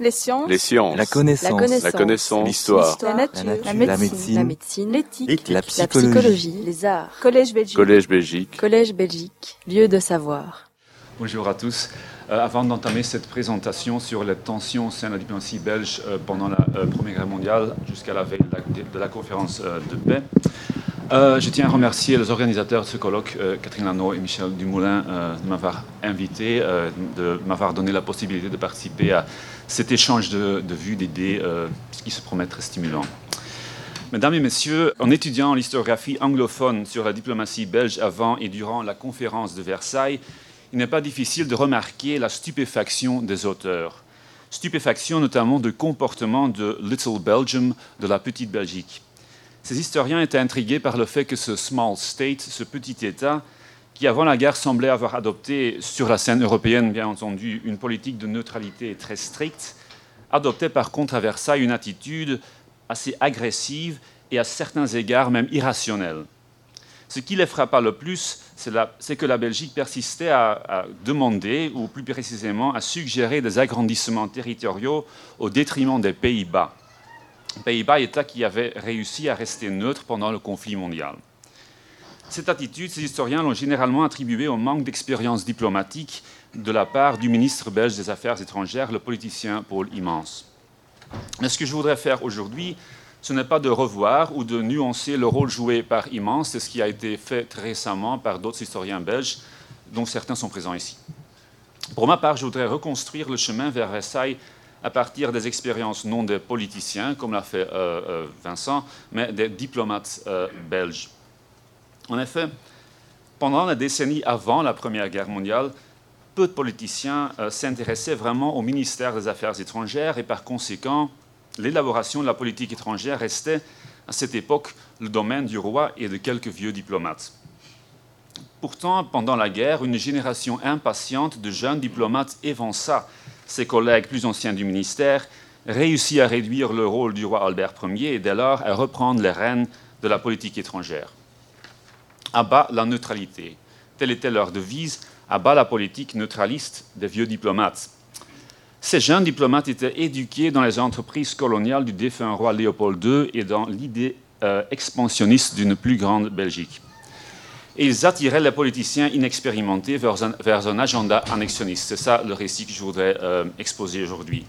Les sciences. Les sciences. La connaissance. La connaissance. La. L'histoire. La nature. La nature. La La médecine. La. L'éthique. La La psychologie. psychologie. Les arts. Collège Belgique. Collège Belgique. Collège Belgique. Lieu de savoir. Bonjour à tous. Euh, avant d'entamer cette présentation sur les tensions au sein de la diplomatie belge euh, pendant la euh, Première Guerre mondiale jusqu'à la veille de la, de la conférence euh, de paix, euh, je tiens à remercier les organisateurs de ce colloque, euh, Catherine Lano et Michel Dumoulin, euh, de m'avoir invité, de m'avoir donné la possibilité de participer à cet échange de, vues, d'idées, qui se promet très stimulant. Mesdames et messieurs, en étudiant l'histographie anglophone sur la diplomatie belge avant et durant la conférence de Versailles, il n'est pas difficile de remarquer la stupéfaction des auteurs. Stupéfaction notamment du comportement de Little Belgium, de la petite Belgique. Ces historiens étaient intrigués par le fait que ce small state, ce petit État, qui avant la guerre semblait avoir adopté sur la scène européenne, bien entendu, une politique de neutralité très stricte, adoptait par contre à Versailles une attitude assez agressive et à certains égards même irrationnelle. Ce qui les frappa le plus, c'est que la Belgique persistait à, à demander, ou plus précisément à suggérer des agrandissements territoriaux au détriment des Pays-Bas. Pays-Bas, État qui avait réussi à rester neutre pendant le conflit mondial. Cette attitude, ces historiens l'ont généralement attribuée au manque d'expérience diplomatique de la part du ministre belge des Affaires étrangères, le politicien Paul Immense. Mais ce que je voudrais faire aujourd'hui, ce n'est pas de revoir ou de nuancer le rôle joué par Immense, c'est ce qui a été fait très récemment par d'autres historiens belges, dont certains sont présents ici. Pour ma part, je voudrais reconstruire le chemin vers Versailles à partir des expériences non des politiciens, comme l'a fait euh, euh, Vincent, mais des diplomates euh, belges. En effet, pendant la décennie avant la Première Guerre mondiale, peu de politiciens s'intéressaient vraiment au ministère des Affaires étrangères et par conséquent, l'élaboration de la politique étrangère restait à cette époque le domaine du roi et de quelques vieux diplomates. Pourtant, pendant la guerre, une génération impatiente de jeunes diplomates évança ses collègues plus anciens du ministère, réussit à réduire le rôle du roi Albert Ier et dès lors à reprendre les rênes de la politique étrangère. À bas la neutralité. Telle était leur devise, à bas la politique neutraliste des vieux diplomates. Ces jeunes diplomates étaient éduqués dans les entreprises coloniales du défunt roi Léopold II et dans l'idée euh, expansionniste d'une plus grande Belgique. Et ils attiraient les politiciens inexpérimentés vers un, agenda annexionniste. C'est ça le récit que je voudrais euh, exposer aujourd'hui.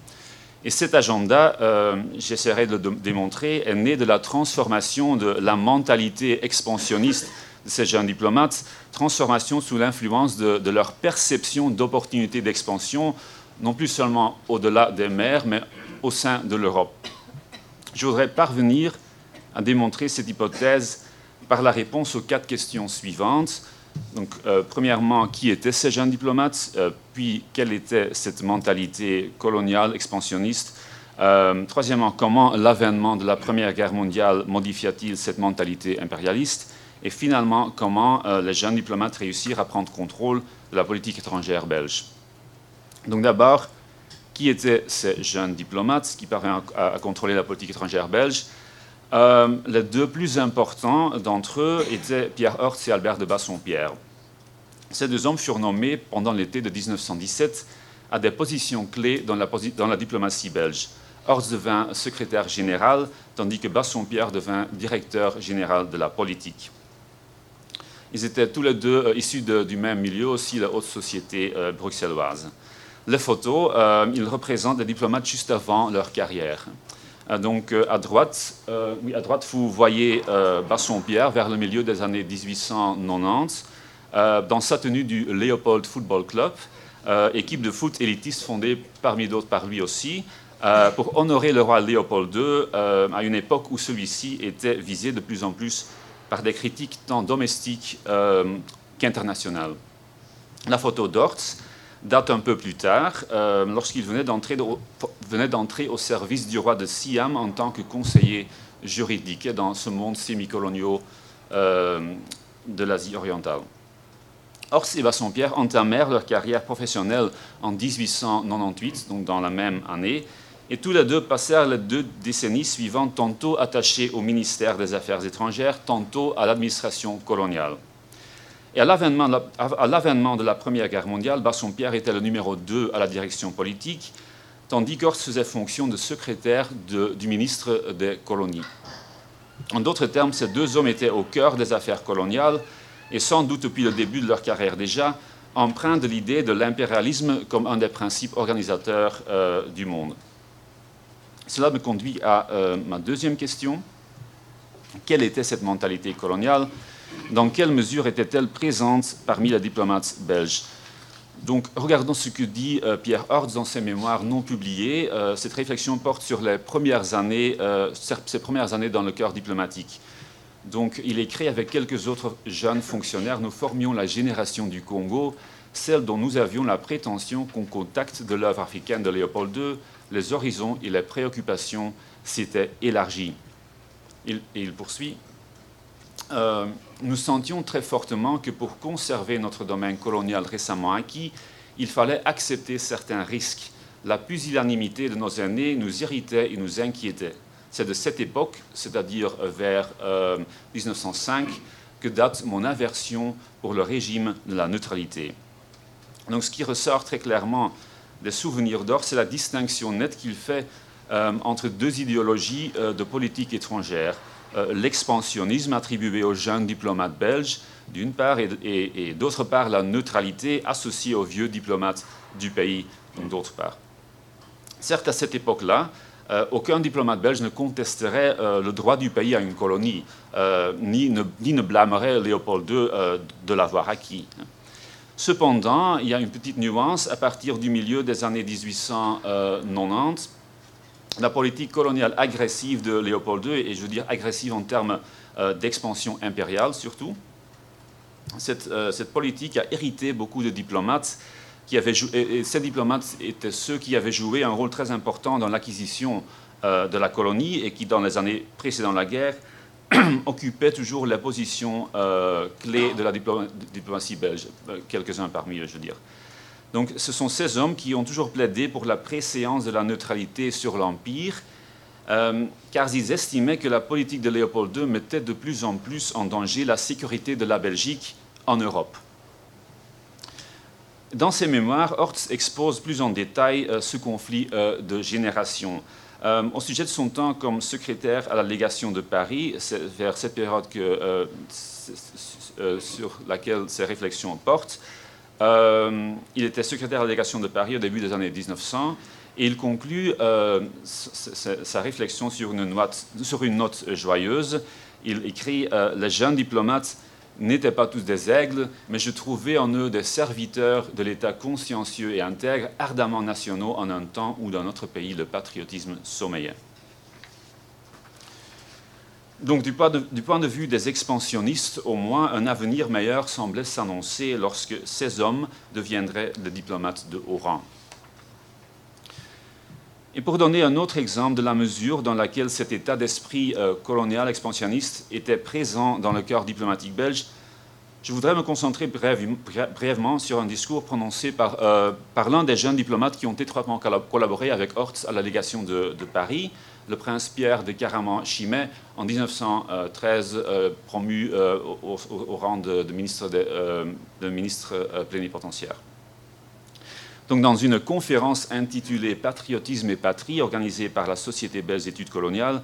Et cet agenda, euh, j'essaierai de le dé- démontrer, est né de la transformation de la mentalité expansionniste de ces jeunes diplomates, transformation sous l'influence de leur perception d'opportunités d'expansion, non plus seulement au-delà des mers, mais au sein de l'Europe. Je voudrais parvenir à démontrer cette hypothèse par la réponse aux quatre questions suivantes. Donc, euh, premièrement, qui étaient ces jeunes diplomates Euh, Puis, quelle était cette mentalité coloniale, expansionniste? Euh, Troisièmement, comment l'avènement de la Première Guerre mondiale modifia-t-il cette mentalité impérialiste? Et finalement, comment les jeunes diplomates réussirent à prendre contrôle de la politique étrangère belge? Donc d'abord, qui étaient ces jeunes diplomates qui parvenaient à, à contrôler la politique étrangère belge? Euh, les deux plus importants d'entre eux étaient Pierre Hortz et Albert de Bassompierre. Ces deux hommes furent nommés pendant l'été de 1917 à des positions clés dans la, diplomatie belge. Hortz devint secrétaire général, tandis que Bassompierre devint directeur général de la politique. Ils étaient tous les deux euh, issus du même milieu, aussi la haute société euh, bruxelloise. Les photos, ils représentent des diplomates juste avant leur carrière. Euh, donc euh, à droite, euh, oui, à droite, vous voyez euh, Bassompierre vers le milieu des années 1890, euh, dans sa tenue du Leopold Football Club, équipe de foot élitiste fondée parmi d'autres par lui aussi, pour honorer le roi Léopold II à une époque où celui-ci était visé de plus en plus par des critiques tant domestiques qu'internationales. La photo d'Ortz date un peu plus tard, euh, lorsqu'il venait d'entrer au, service du roi de Siam en tant que conseiller juridique dans ce monde semi-colonial euh, de l'Asie orientale. Horst et Bassompierre entamèrent leur carrière professionnelle en 1898, donc dans la même année, et tous les deux passèrent les deux décennies suivantes tantôt attachés au ministère des Affaires étrangères, tantôt à l'administration coloniale. Et à l'avènement de, la- Première Guerre mondiale, Bassompierre était le numéro 2 à la direction politique, tandis qu'Horst faisait fonction de secrétaire du ministre des colonies. En d'autres termes, ces deux hommes étaient au cœur des affaires coloniales et sans doute depuis le début de leur carrière déjà, empreints de l'idée de l'impérialisme comme un des principes organisateurs euh, du monde. Cela me conduit à euh, ma deuxième question. Quelle était cette mentalité coloniale? Dans quelle mesure était-elle présente parmi les diplomates belges donc, regardons ce que dit euh, Pierre Hortz dans ses mémoires non publiées. Euh, cette réflexion porte sur les premières années, ses premières années dans le cœur diplomatique. Donc, il écrit avec quelques autres jeunes fonctionnaires, nous formions la génération du Congo, celle dont nous avions la prétention qu'au contact de l'œuvre africaine de Léopold II, les horizons et les préoccupations s'étaient élargis. il poursuit. Nous sentions très fortement que pour conserver notre domaine colonial récemment acquis, il fallait accepter certains risques. La pusillanimité de nos aînés nous irritait et nous inquiétait. C'est de cette époque, c'est-à-dire vers 1905, euh, que date mon aversion pour le régime de la neutralité. Donc ce qui ressort très clairement des souvenirs d'or, c'est la distinction nette qu'il fait euh, entre deux idéologies euh, de politique étrangère. L'expansionnisme attribué aux jeunes diplomates belges, d'une part, et, d'autre part la neutralité associée aux vieux diplomates du pays, d'autre part. Certes, à cette époque-là, euh, aucun diplomate belge ne contesterait euh, le droit du pays à une colonie, euh, ni ne, blâmerait Léopold II de l'avoir acquis. Cependant, il y a une petite nuance. À partir du milieu des années 1890, la politique coloniale agressive de Léopold II, et je veux dire agressive en termes d'expansion impériale surtout, cette politique a hérité beaucoup de diplomates et, ces diplomates étaient ceux qui avaient joué un rôle très important dans l'acquisition euh, de la colonie et qui, dans les années précédant la guerre, occupaient toujours la position euh, clé de la diplomatie belge, euh, quelques-uns parmi eux, je veux dire. Donc, ce sont ces hommes qui ont toujours plaidé pour la préséance de la neutralité sur l'Empire, car ils estimaient que la politique de Léopold II mettait de plus en plus en danger la sécurité de la Belgique en Europe. Dans ses mémoires, Hortz expose plus en détail euh, ce conflit euh, de génération. Euh, au sujet de son temps comme secrétaire à la légation de Paris, c'est vers cette période sur laquelle ses réflexions portent, il était secrétaire à la légation de Paris au début des années 1900 et il conclut sa réflexion sur une, note, sur une note joyeuse. Il écrit Les jeunes diplomates n'étaient pas tous des aigles, mais je trouvais en eux des serviteurs de l'État consciencieux et intègre, ardemment nationaux en un temps où dans notre pays le patriotisme sommeillait. Donc du point, de, vue des expansionnistes, au moins un avenir meilleur semblait s'annoncer lorsque ces hommes deviendraient des diplomates de haut rang. Et pour donner un autre exemple de la mesure dans laquelle cet état d'esprit euh, colonial expansionniste était présent dans le cœur diplomatique belge, je voudrais me concentrer brièvement sur un discours prononcé euh, par, l'un des jeunes diplomates qui ont étroitement collaboré avec Hortz à la légation de, Paris, le prince Pierre de Caraman-Chimay, en 1913 euh, promu au, rang de, ministre, plénipotentiaire. Donc, dans une conférence intitulée Patriotisme et patrie, organisée par la Société belge d'études coloniales,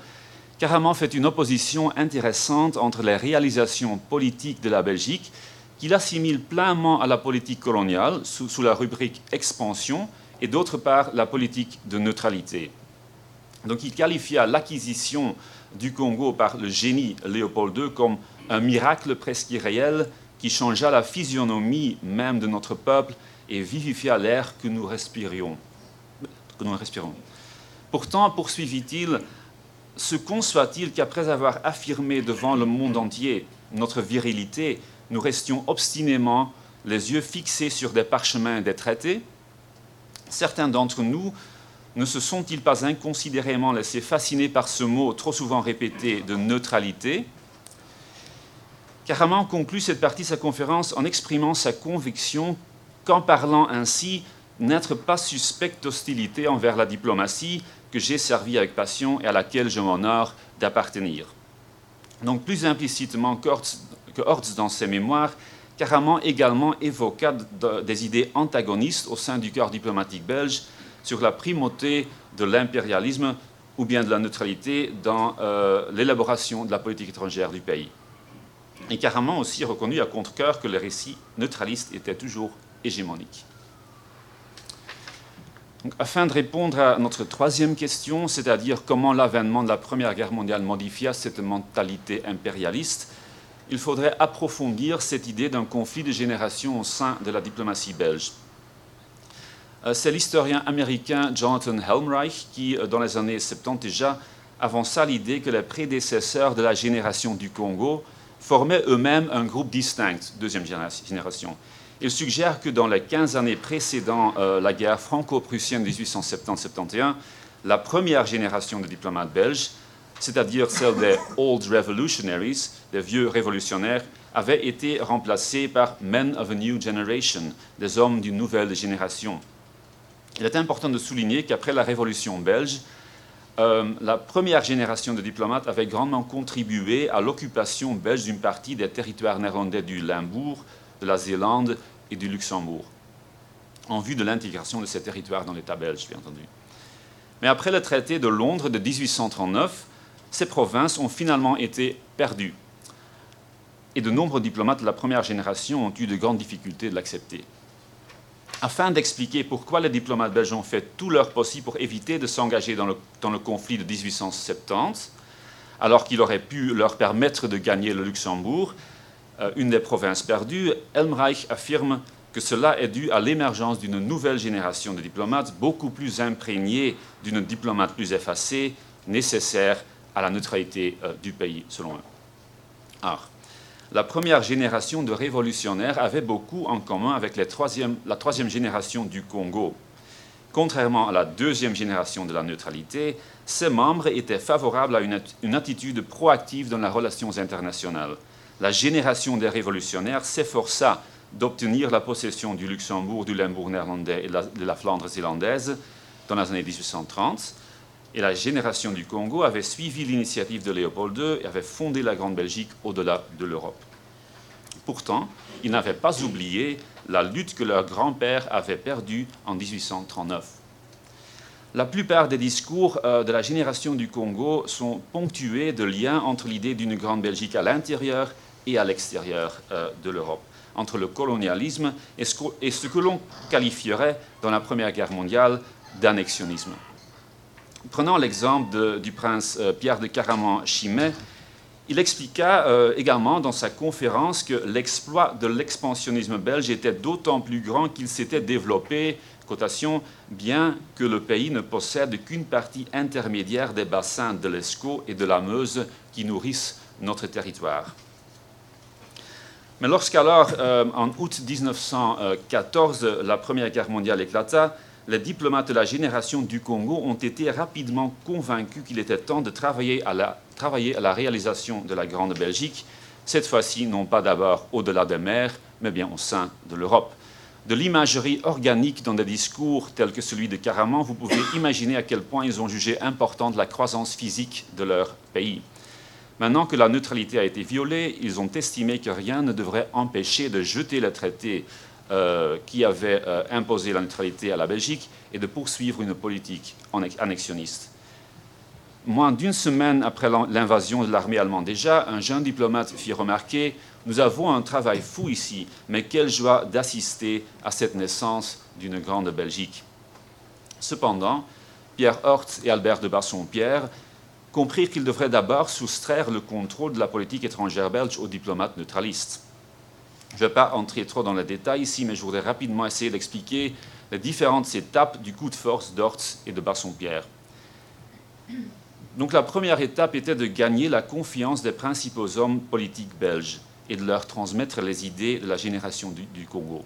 Caraman fait une opposition intéressante entre les réalisations politiques de la Belgique, qu'il assimile pleinement à la politique coloniale sous, la rubrique expansion, et d'autre part la politique de neutralité. Donc il qualifia l'acquisition du Congo par le génie Léopold II comme un miracle presque irréel qui changea la physionomie même de notre peuple et vivifia l'air que nous respirions. Que nous respirons. Pourtant, poursuivit-il, se conçoit-il qu'après avoir affirmé devant le monde entier notre virilité, nous restions obstinément les yeux fixés sur des parchemins des traités? Certains d'entre nous ne se sont-ils pas inconsidérément laissés fasciner par ce mot trop souvent répété de neutralité? Caraman conclut cette partie de sa conférence en exprimant sa conviction qu'en parlant ainsi, n'être pas suspect d'hostilité envers la diplomatie que j'ai servie avec passion et à laquelle je m'honore d'appartenir. Donc plus implicitement que Hortz dans ses mémoires, Caraman également évoqua des idées antagonistes au sein du corps diplomatique belge, sur la primauté de l'impérialisme ou bien de la neutralité dans euh, l'élaboration de la politique étrangère du pays. Et carrément aussi reconnu à contre-coeur que les récits neutralistes étaient toujours hégémoniques. Afin de répondre à notre troisième question, c'est-à-dire comment l'avènement de la Première Guerre mondiale modifia cette mentalité impérialiste, il faudrait approfondir cette idée d'un conflit de génération au sein de la diplomatie belge. Euh, c'est l'historien américain Jonathan Helmreich qui, euh, dans les années 70 déjà, avança l'idée que les prédécesseurs de la génération du Congo formaient eux-mêmes un groupe distinct, deuxième génération. Il suggère que dans les 15 années précédant euh, la guerre franco-prussienne 1870-71, la première génération de diplomates belges, c'est-à-dire celle des Old Revolutionaries, des vieux révolutionnaires, avait été remplacée par Men of a New Generation, des hommes d'une nouvelle génération. Il est important de souligner qu'après la Révolution belge, euh, la première génération de diplomates avait grandement contribué à l'occupation belge d'une partie des territoires néerlandais du Limbourg, de la Zélande et du Luxembourg, en vue de l'intégration de ces territoires dans l'État belge, bien entendu. Mais après le traité de Londres de 1839, ces provinces ont finalement été perdues. Et de nombreux diplomates de la première génération ont eu de grandes difficultés de l'accepter afin d'expliquer pourquoi les diplomates belges ont fait tout leur possible pour éviter de s'engager dans le, conflit de 1870, alors qu'il aurait pu leur permettre de gagner le Luxembourg, une des provinces perdues, Elmreich affirme que cela est dû à l'émergence d'une nouvelle génération de diplomates beaucoup plus imprégnée d'une diplomate plus effacée, nécessaire à la neutralité euh, du pays, selon eux. Alors, la première génération de révolutionnaires avait beaucoup en commun avec la troisième génération du Congo. Contrairement à la deuxième génération de la neutralité, ces membres étaient favorables à une, attitude proactive dans les relations internationales. La génération des révolutionnaires s'efforça d'obtenir la possession du Luxembourg, du Limbourg néerlandais et de la Flandre zélandaise dans les années 1830. Et la génération du Congo avait suivi l'initiative de Léopold II et avait fondé la Grande Belgique au-delà de l'Europe. Pourtant, ils n'avaient pas oublié la lutte que leur grand-père avait perdue en 1839. La plupart des discours euh, de la génération du Congo sont ponctués de liens entre l'idée d'une Grande Belgique à l'intérieur et à l'extérieur euh, de l'Europe, entre le colonialisme et ce que l'on qualifierait dans la Première Guerre mondiale d'annexionnisme. Prenons l'exemple du prince euh, Pierre de Caraman-Chimay. Il expliqua euh, également dans sa conférence que l'exploit de l'expansionnisme belge était d'autant plus grand qu'il s'était développé, cotation, bien que le pays ne possède qu'une partie intermédiaire des bassins de l'Escaut et de la Meuse qui nourrissent notre territoire. Mais lorsqu'alors, euh, en août 1914, la Première Guerre mondiale éclata, les diplomates de la génération du Congo ont été rapidement convaincus qu'il était temps de travailler à la, travailler à la réalisation de la Grande Belgique, cette fois-ci non pas d'abord au-delà des mers, mais bien au sein de l'Europe. De l'imagerie organique dans des discours tels que celui de Caraman, vous pouvez imaginer à quel point ils ont jugé importante la croissance physique de leur pays. Maintenant que la neutralité a été violée, ils ont estimé que rien ne devrait empêcher de jeter le traité euh, qui avait euh, imposé la neutralité à la Belgique et de poursuivre une politique annexionniste. Moins d'une semaine après l'invasion de l'armée allemande déjà, un jeune diplomate fit remarquer Nous avons un travail fou ici, mais quelle joie d'assister à cette naissance d'une grande Belgique. Cependant, Pierre Hortz et Albert de Bassompierre comprirent qu'ils devraient d'abord soustraire le contrôle de la politique étrangère belge aux diplomates neutralistes. Je ne vais pas entrer trop dans les détails ici, mais je voudrais rapidement essayer d'expliquer les différentes étapes du coup de force d'Ortz et de Bassompierre. Donc la première étape était de gagner la confiance des principaux hommes politiques belges et de leur transmettre les idées de la génération du, Congo.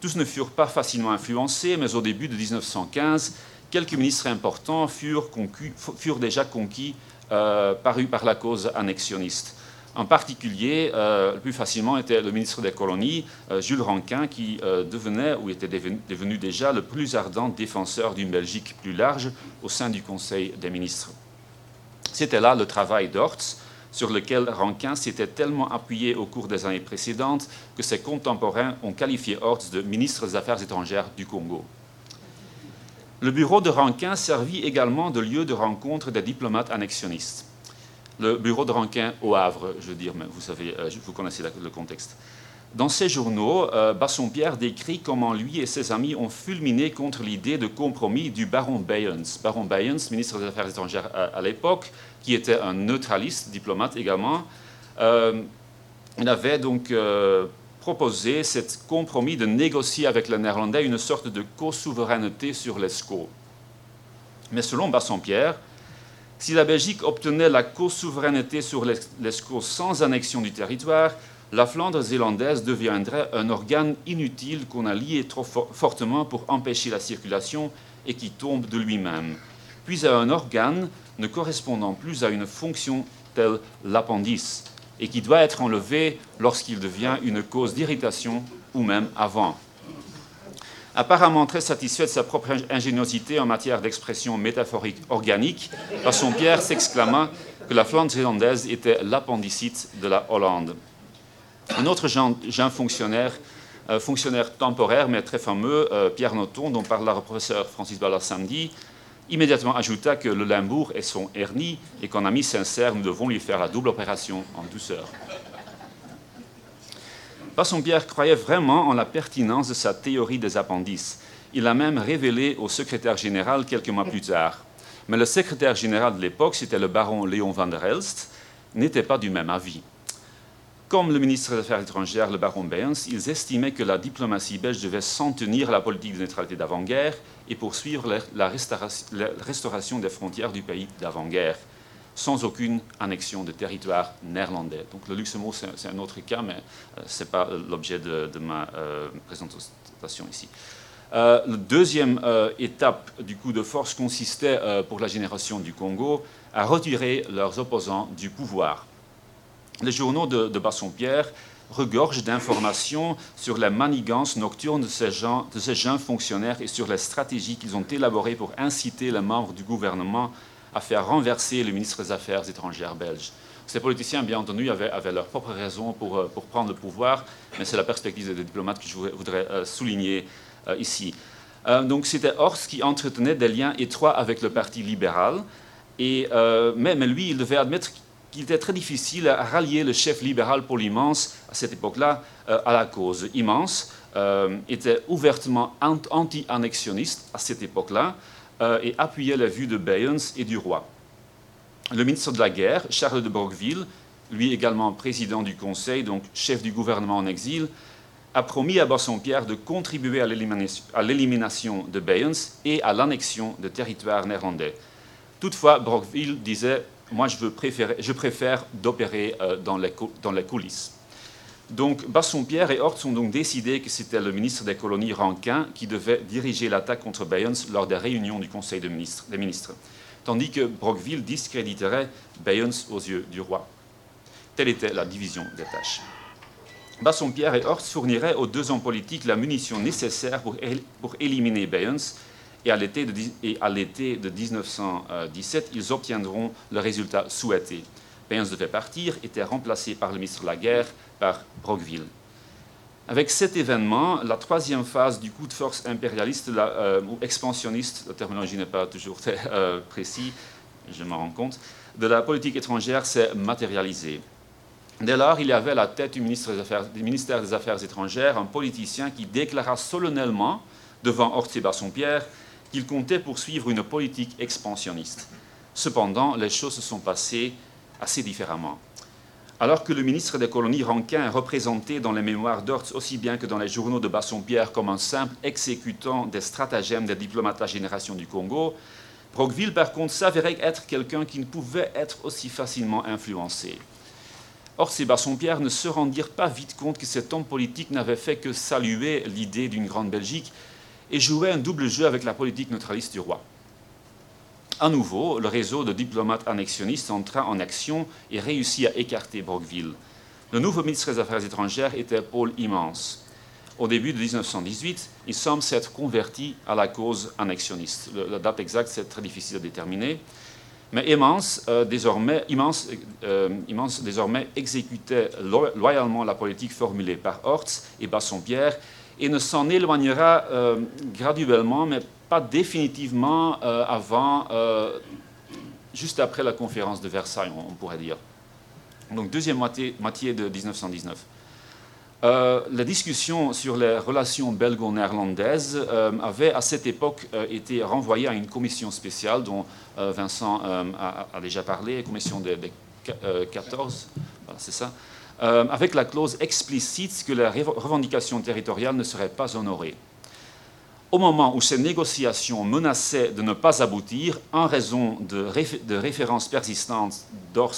Tous ne furent pas facilement influencés, mais au début de 1915, quelques ministres importants furent, déjà conquis euh, par la cause annexionniste. En particulier, euh, le plus facilement était le ministre des colonies, euh, Jules Rankin, qui devenait ou était devenu, déjà le plus ardent défenseur d'une Belgique plus large au sein du Conseil des ministres. C'était là le travail d'Ortz, sur lequel Rankin s'était tellement appuyé au cours des années précédentes que ses contemporains ont qualifié Orts de ministre des Affaires étrangères du Congo. Le bureau de Rankin servit également de lieu de rencontre des diplomates annexionnistes. Le bureau de Rankin au Havre, je veux dire, mais vous, savez, euh, vous connaissez le contexte. Dans ses journaux, euh, Bassompierre décrit comment lui et ses amis ont fulminé contre l'idée de compromis du baron Bayens. Baron Bayens, ministre des Affaires étrangères à, l'époque, qui était un neutraliste, diplomate également. Euh, avait donc proposé ce compromis de négocier avec les Néerlandais une sorte de co-souveraineté sur l'ESCO. Mais selon Bassompierre, si la Belgique obtenait la co-souveraineté sur l'ESCO sans annexion du territoire, la Flandre zélandaise deviendrait un organe inutile qu'on a lié trop fortement pour empêcher la circulation et qui tombe de lui-même, puis un organe ne correspondant plus à une fonction telle l'appendice, et qui doit être enlevé lorsqu'il devient une cause d'irritation ou même avant. Apparemment très satisfait de sa propre ingéniosité en matière d'expression métaphorique organique, Pierre s'exclama que la Flandre zélandaise était l'appendicite de la Hollande. Un autre jeune, fonctionnaire, euh, fonctionnaire temporaire mais très fameux, euh, Pierre Noton, dont parla le professeur Francis Ballard samedi, immédiatement ajouta que le Limbourg est son hernie et qu'en ami sincère, nous devons lui faire la double opération en douceur. Bassompierre croyait vraiment en la pertinence de sa théorie des appendices. Il l'a même révélé au secrétaire général quelques mois plus tard. Mais le secrétaire général de l'époque, c'était le baron Léon van der Helst, n'était pas du même avis. Comme le ministre des Affaires étrangères, le baron Beyens, ils estimaient que la diplomatie belge devait s'en tenir à la politique de neutralité d'avant-guerre et poursuivre la restauration des frontières du pays d'avant-guerre, sans aucune annexion de territoire néerlandais. Donc le Luxembourg, c'est un autre cas, mais euh, ce n'est pas l'objet de, ma euh, présentation ici. Euh, la deuxième étape du coup de force consistait pour la génération du Congo à retirer leurs opposants du pouvoir les journaux de, Bassompierre regorgent d'informations sur la manigance nocturne de ces, jeunes fonctionnaires et sur les stratégies qu'ils ont élaborées pour inciter les membres du gouvernement à faire renverser le ministre des Affaires étrangères belge. Ces politiciens, bien entendu, avaient, leurs propres raisons pour, euh, pour, prendre le pouvoir, mais c'est la perspective des diplomates que je voudrais euh, souligner euh, ici. donc c'était Horst qui entretenait des liens étroits avec le Parti libéral, et, mais, mais, lui, il devait admettre qu'il était très difficile à rallier le chef libéral Paul Immense à cette époque-là euh, à la cause. Immense euh, était ouvertement anti-annexionniste à cette époque-là euh, et appuyait la vue de Bayens et du roi. Le ministre de la Guerre, Charles de Broqueville, lui également président du Conseil, donc chef du gouvernement en exil, a promis à Bassompierre de contribuer à l'élimination de Bayens et à l'annexion de territoires néerlandais. Toutefois, Broqueville disait moi, je, préfère d'opérer euh, dans, les, coulisses. Donc, Bassompierre et Hort ont donc décidé que c'était le ministre des colonies Rankin qui devait diriger l'attaque contre Bayens lors des réunions du Conseil des ministres, tandis que Brockville discréditerait Bayens aux yeux du roi. Telle était la division des tâches. Bassompierre et Hort fourniraient aux deux hommes politiques la munition nécessaire pour, éliminer Bayens et à l'été de, 1917, ils obtiendront le résultat souhaité. Payens devait partir, était remplacé par le ministre de la Guerre, par Brockville. Avec cet événement, la troisième phase du coup de force impérialiste euh, ou expansionniste, la terminologie n'est pas toujours très euh, précise, je m'en rends compte, de la politique étrangère s'est matérialisée. Dès lors, il y avait à la tête du, ministère des Affaires étrangères un politicien qui déclara solennellement devant Horthy Bassompierre qu'il comptait poursuivre une politique expansionniste. Cependant, les choses se sont passées assez différemment. Alors que le ministre des colonies Rankin est représenté dans les mémoires d'Ortz aussi bien que dans les journaux de Bassompierre comme un simple exécutant des stratagèmes des diplomates à génération du Congo, Brockville, par contre, s'avérait être quelqu'un qui ne pouvait être aussi facilement influencé. Or, ces Bassompierre ne se rendirent pas vite compte que cet homme politique n'avait fait que saluer l'idée d'une grande Belgique et jouait un double jeu avec la politique neutraliste du roi. À nouveau, le réseau de diplomates annexionnistes entra en action et réussit à écarter Brockville. Le nouveau ministre des Affaires étrangères était Paul Immense. Au début de 1918, il semble s'être converti à la cause annexionniste. La date exacte, c'est très difficile à déterminer. Mais Immense, euh, désormais, immense, euh, immense, désormais, exécutait loyalement la politique formulée par Hortz et Bassompierre et ne s'en éloignera euh, graduellement, mais pas définitivement avant, juste après la conférence de Versailles, on, pourrait dire. Donc deuxième moitié, de 1919. Euh, la discussion sur les relations belgo-néerlandaises euh, avait à cette époque euh, été renvoyée à une commission spéciale dont Vincent a, déjà parlé, commission des, 14, c'est ça, avec la clause explicite que les revendications territoriales ne seraient pas honorées. Au moment où ces négociations menaçaient de ne pas aboutir en raison de, références persistantes d'Ors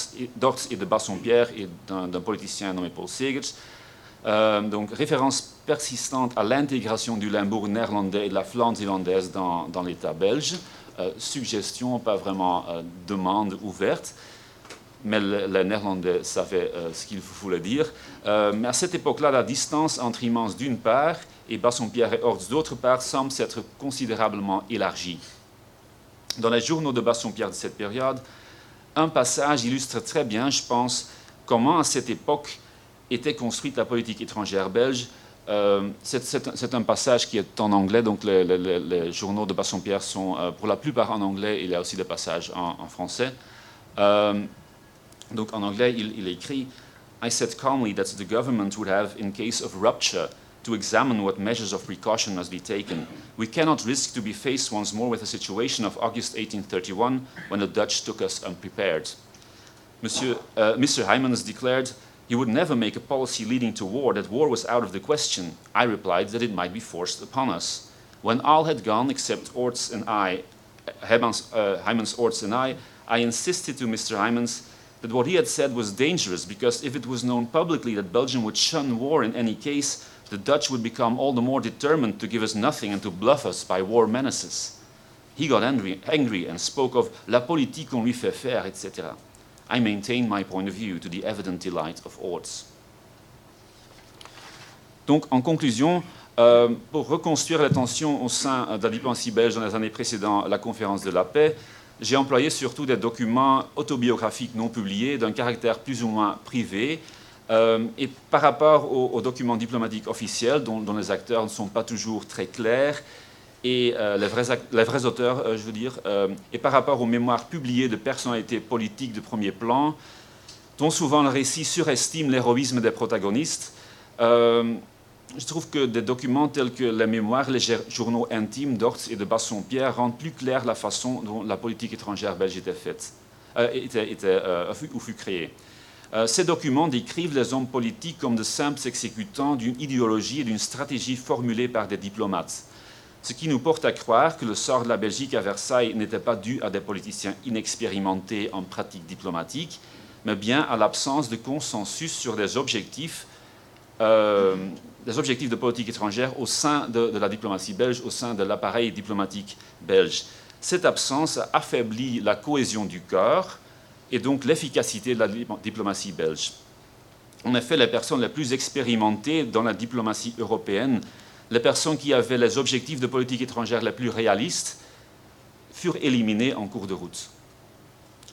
et, de Bassompierre et d'un politicien nommé Paul Segers, euh, donc, référence persistante à l'intégration du Limbourg néerlandais et de la Flandre irlandaise dans, l'État belge. Euh, suggestion, pas vraiment euh, demande ouverte, mais les Néerlandais savaient ce qu'il voulait dire. mais à cette époque-là, la distance entre Immense d'une part et Bassompierre et Hortz d'autre part semble s'être considérablement élargie. Dans les journaux de Bassompierre de cette période, un passage illustre très bien, je pense, comment à cette époque était construite la politique étrangère belge. Euh, c'est un passage qui est en anglais, donc les, journaux de Bassompierre sont euh, pour la plupart en anglais, il y a aussi des passages en, français. Donc en anglais, il, il écrit I said calmly that the government would have, in case of rupture, to examine what measures of precaution must be taken. We cannot risk to be faced once more with a situation of August 1831 when the Dutch took us unprepared. Monsieur, uh, Mr. Heymans declared he would never make a policy leading to war, that war was out of the question. I replied that it might be forced upon us. When all had gone except Orts and I, Hymans, uh, Orts and I, I insisted to Mr. Hymans that what he had said was dangerous because if it was known publicly that Belgium would shun war in any case, the Dutch would become all the more determined to give us nothing and to bluff us by war menaces. He got angry, angry and spoke of la politique qu'on lui fait faire, etc. I maintain my point of view to the evident delight of Orts. Donc, en conclusion, euh, pour reconstruire la tension au sein euh, de la diplomatie belge dans les années précédant la conférence de la paix, j'ai employé surtout des documents autobiographiques non publiés d'un caractère plus ou moins privé. Euh, et par rapport aux, documents diplomatiques officiels, dont, les acteurs ne sont pas toujours très clairs, et euh, les, vrais, auteurs, euh, je veux dire, et par rapport aux mémoires publiées de personnalités politiques de premier plan, dont souvent le récit surestime l'héroïsme des protagonistes. Je trouve que des documents tels que les mémoires, les journaux intimes d'Orts et de Bassompierre rendent plus claire la façon dont la politique étrangère belge était faite, était, était, ou fut créée. ces documents décrivent les hommes politiques comme de simples exécutants d'une idéologie et d'une stratégie formulée par des diplomates ce qui nous porte à croire que le sort de la Belgique à Versailles n'était pas dû à des politiciens inexpérimentés en pratique diplomatique, mais bien à l'absence de consensus sur des objectifs, euh, des objectifs de politique étrangère au sein de, la diplomatie belge, au sein de l'appareil diplomatique belge. Cette absence a affaibli la cohésion du corps et donc l'efficacité de la diplomatie belge. En effet, les personnes les plus expérimentées dans la diplomatie européenne les personnes qui avaient les objectifs de politique étrangère les plus réalistes furent éliminées en cours de route.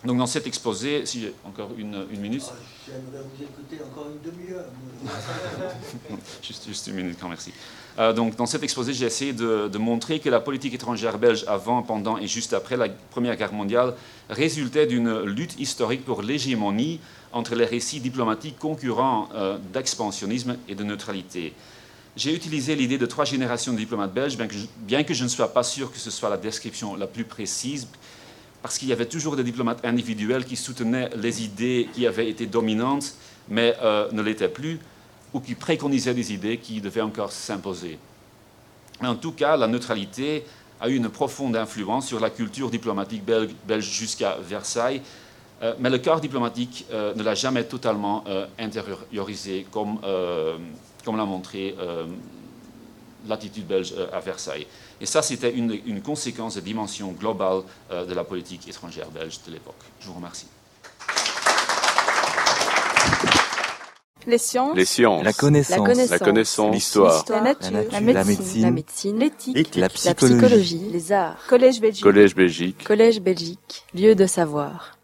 Donc dans cet exposé, si j'ai encore une, minute. Ah, j'aimerais vous écouter encore une demi-heure. juste, une minute, merci. Euh, donc dans cet exposé, j'ai essayé de, de, montrer que la politique étrangère belge avant, pendant et juste après la Première Guerre mondiale résultait d'une lutte historique pour l'hégémonie entre les récits diplomatiques concurrents euh, d'expansionnisme et de neutralité. J'ai utilisé l'idée de trois générations de diplomates belges, bien que, je, ne sois pas sûr que ce soit la description la plus précise, parce qu'il y avait toujours des diplomates individuels qui soutenaient les idées qui avaient été dominantes, mais euh, ne l'étaient plus, ou qui préconisaient des idées qui devaient encore s'imposer. En tout cas, la neutralité a eu une profonde influence sur la culture diplomatique belge, jusqu'à Versailles, euh, mais le corps diplomatique euh, ne l'a jamais totalement intériorisé comme comme l'a montré l'attitude belge euh, à Versailles. Et ça, c'était une, conséquence de dimension globale euh, de la politique étrangère belge de l'époque. Je vous remercie. Les sciences. La connaissance. La connaissance. L'histoire. La, nature. La médecine. L'éthique. La, psychologie. Les arts. Collège Belgique. Collège Belgique. Collège Belgique. Lieu de savoir.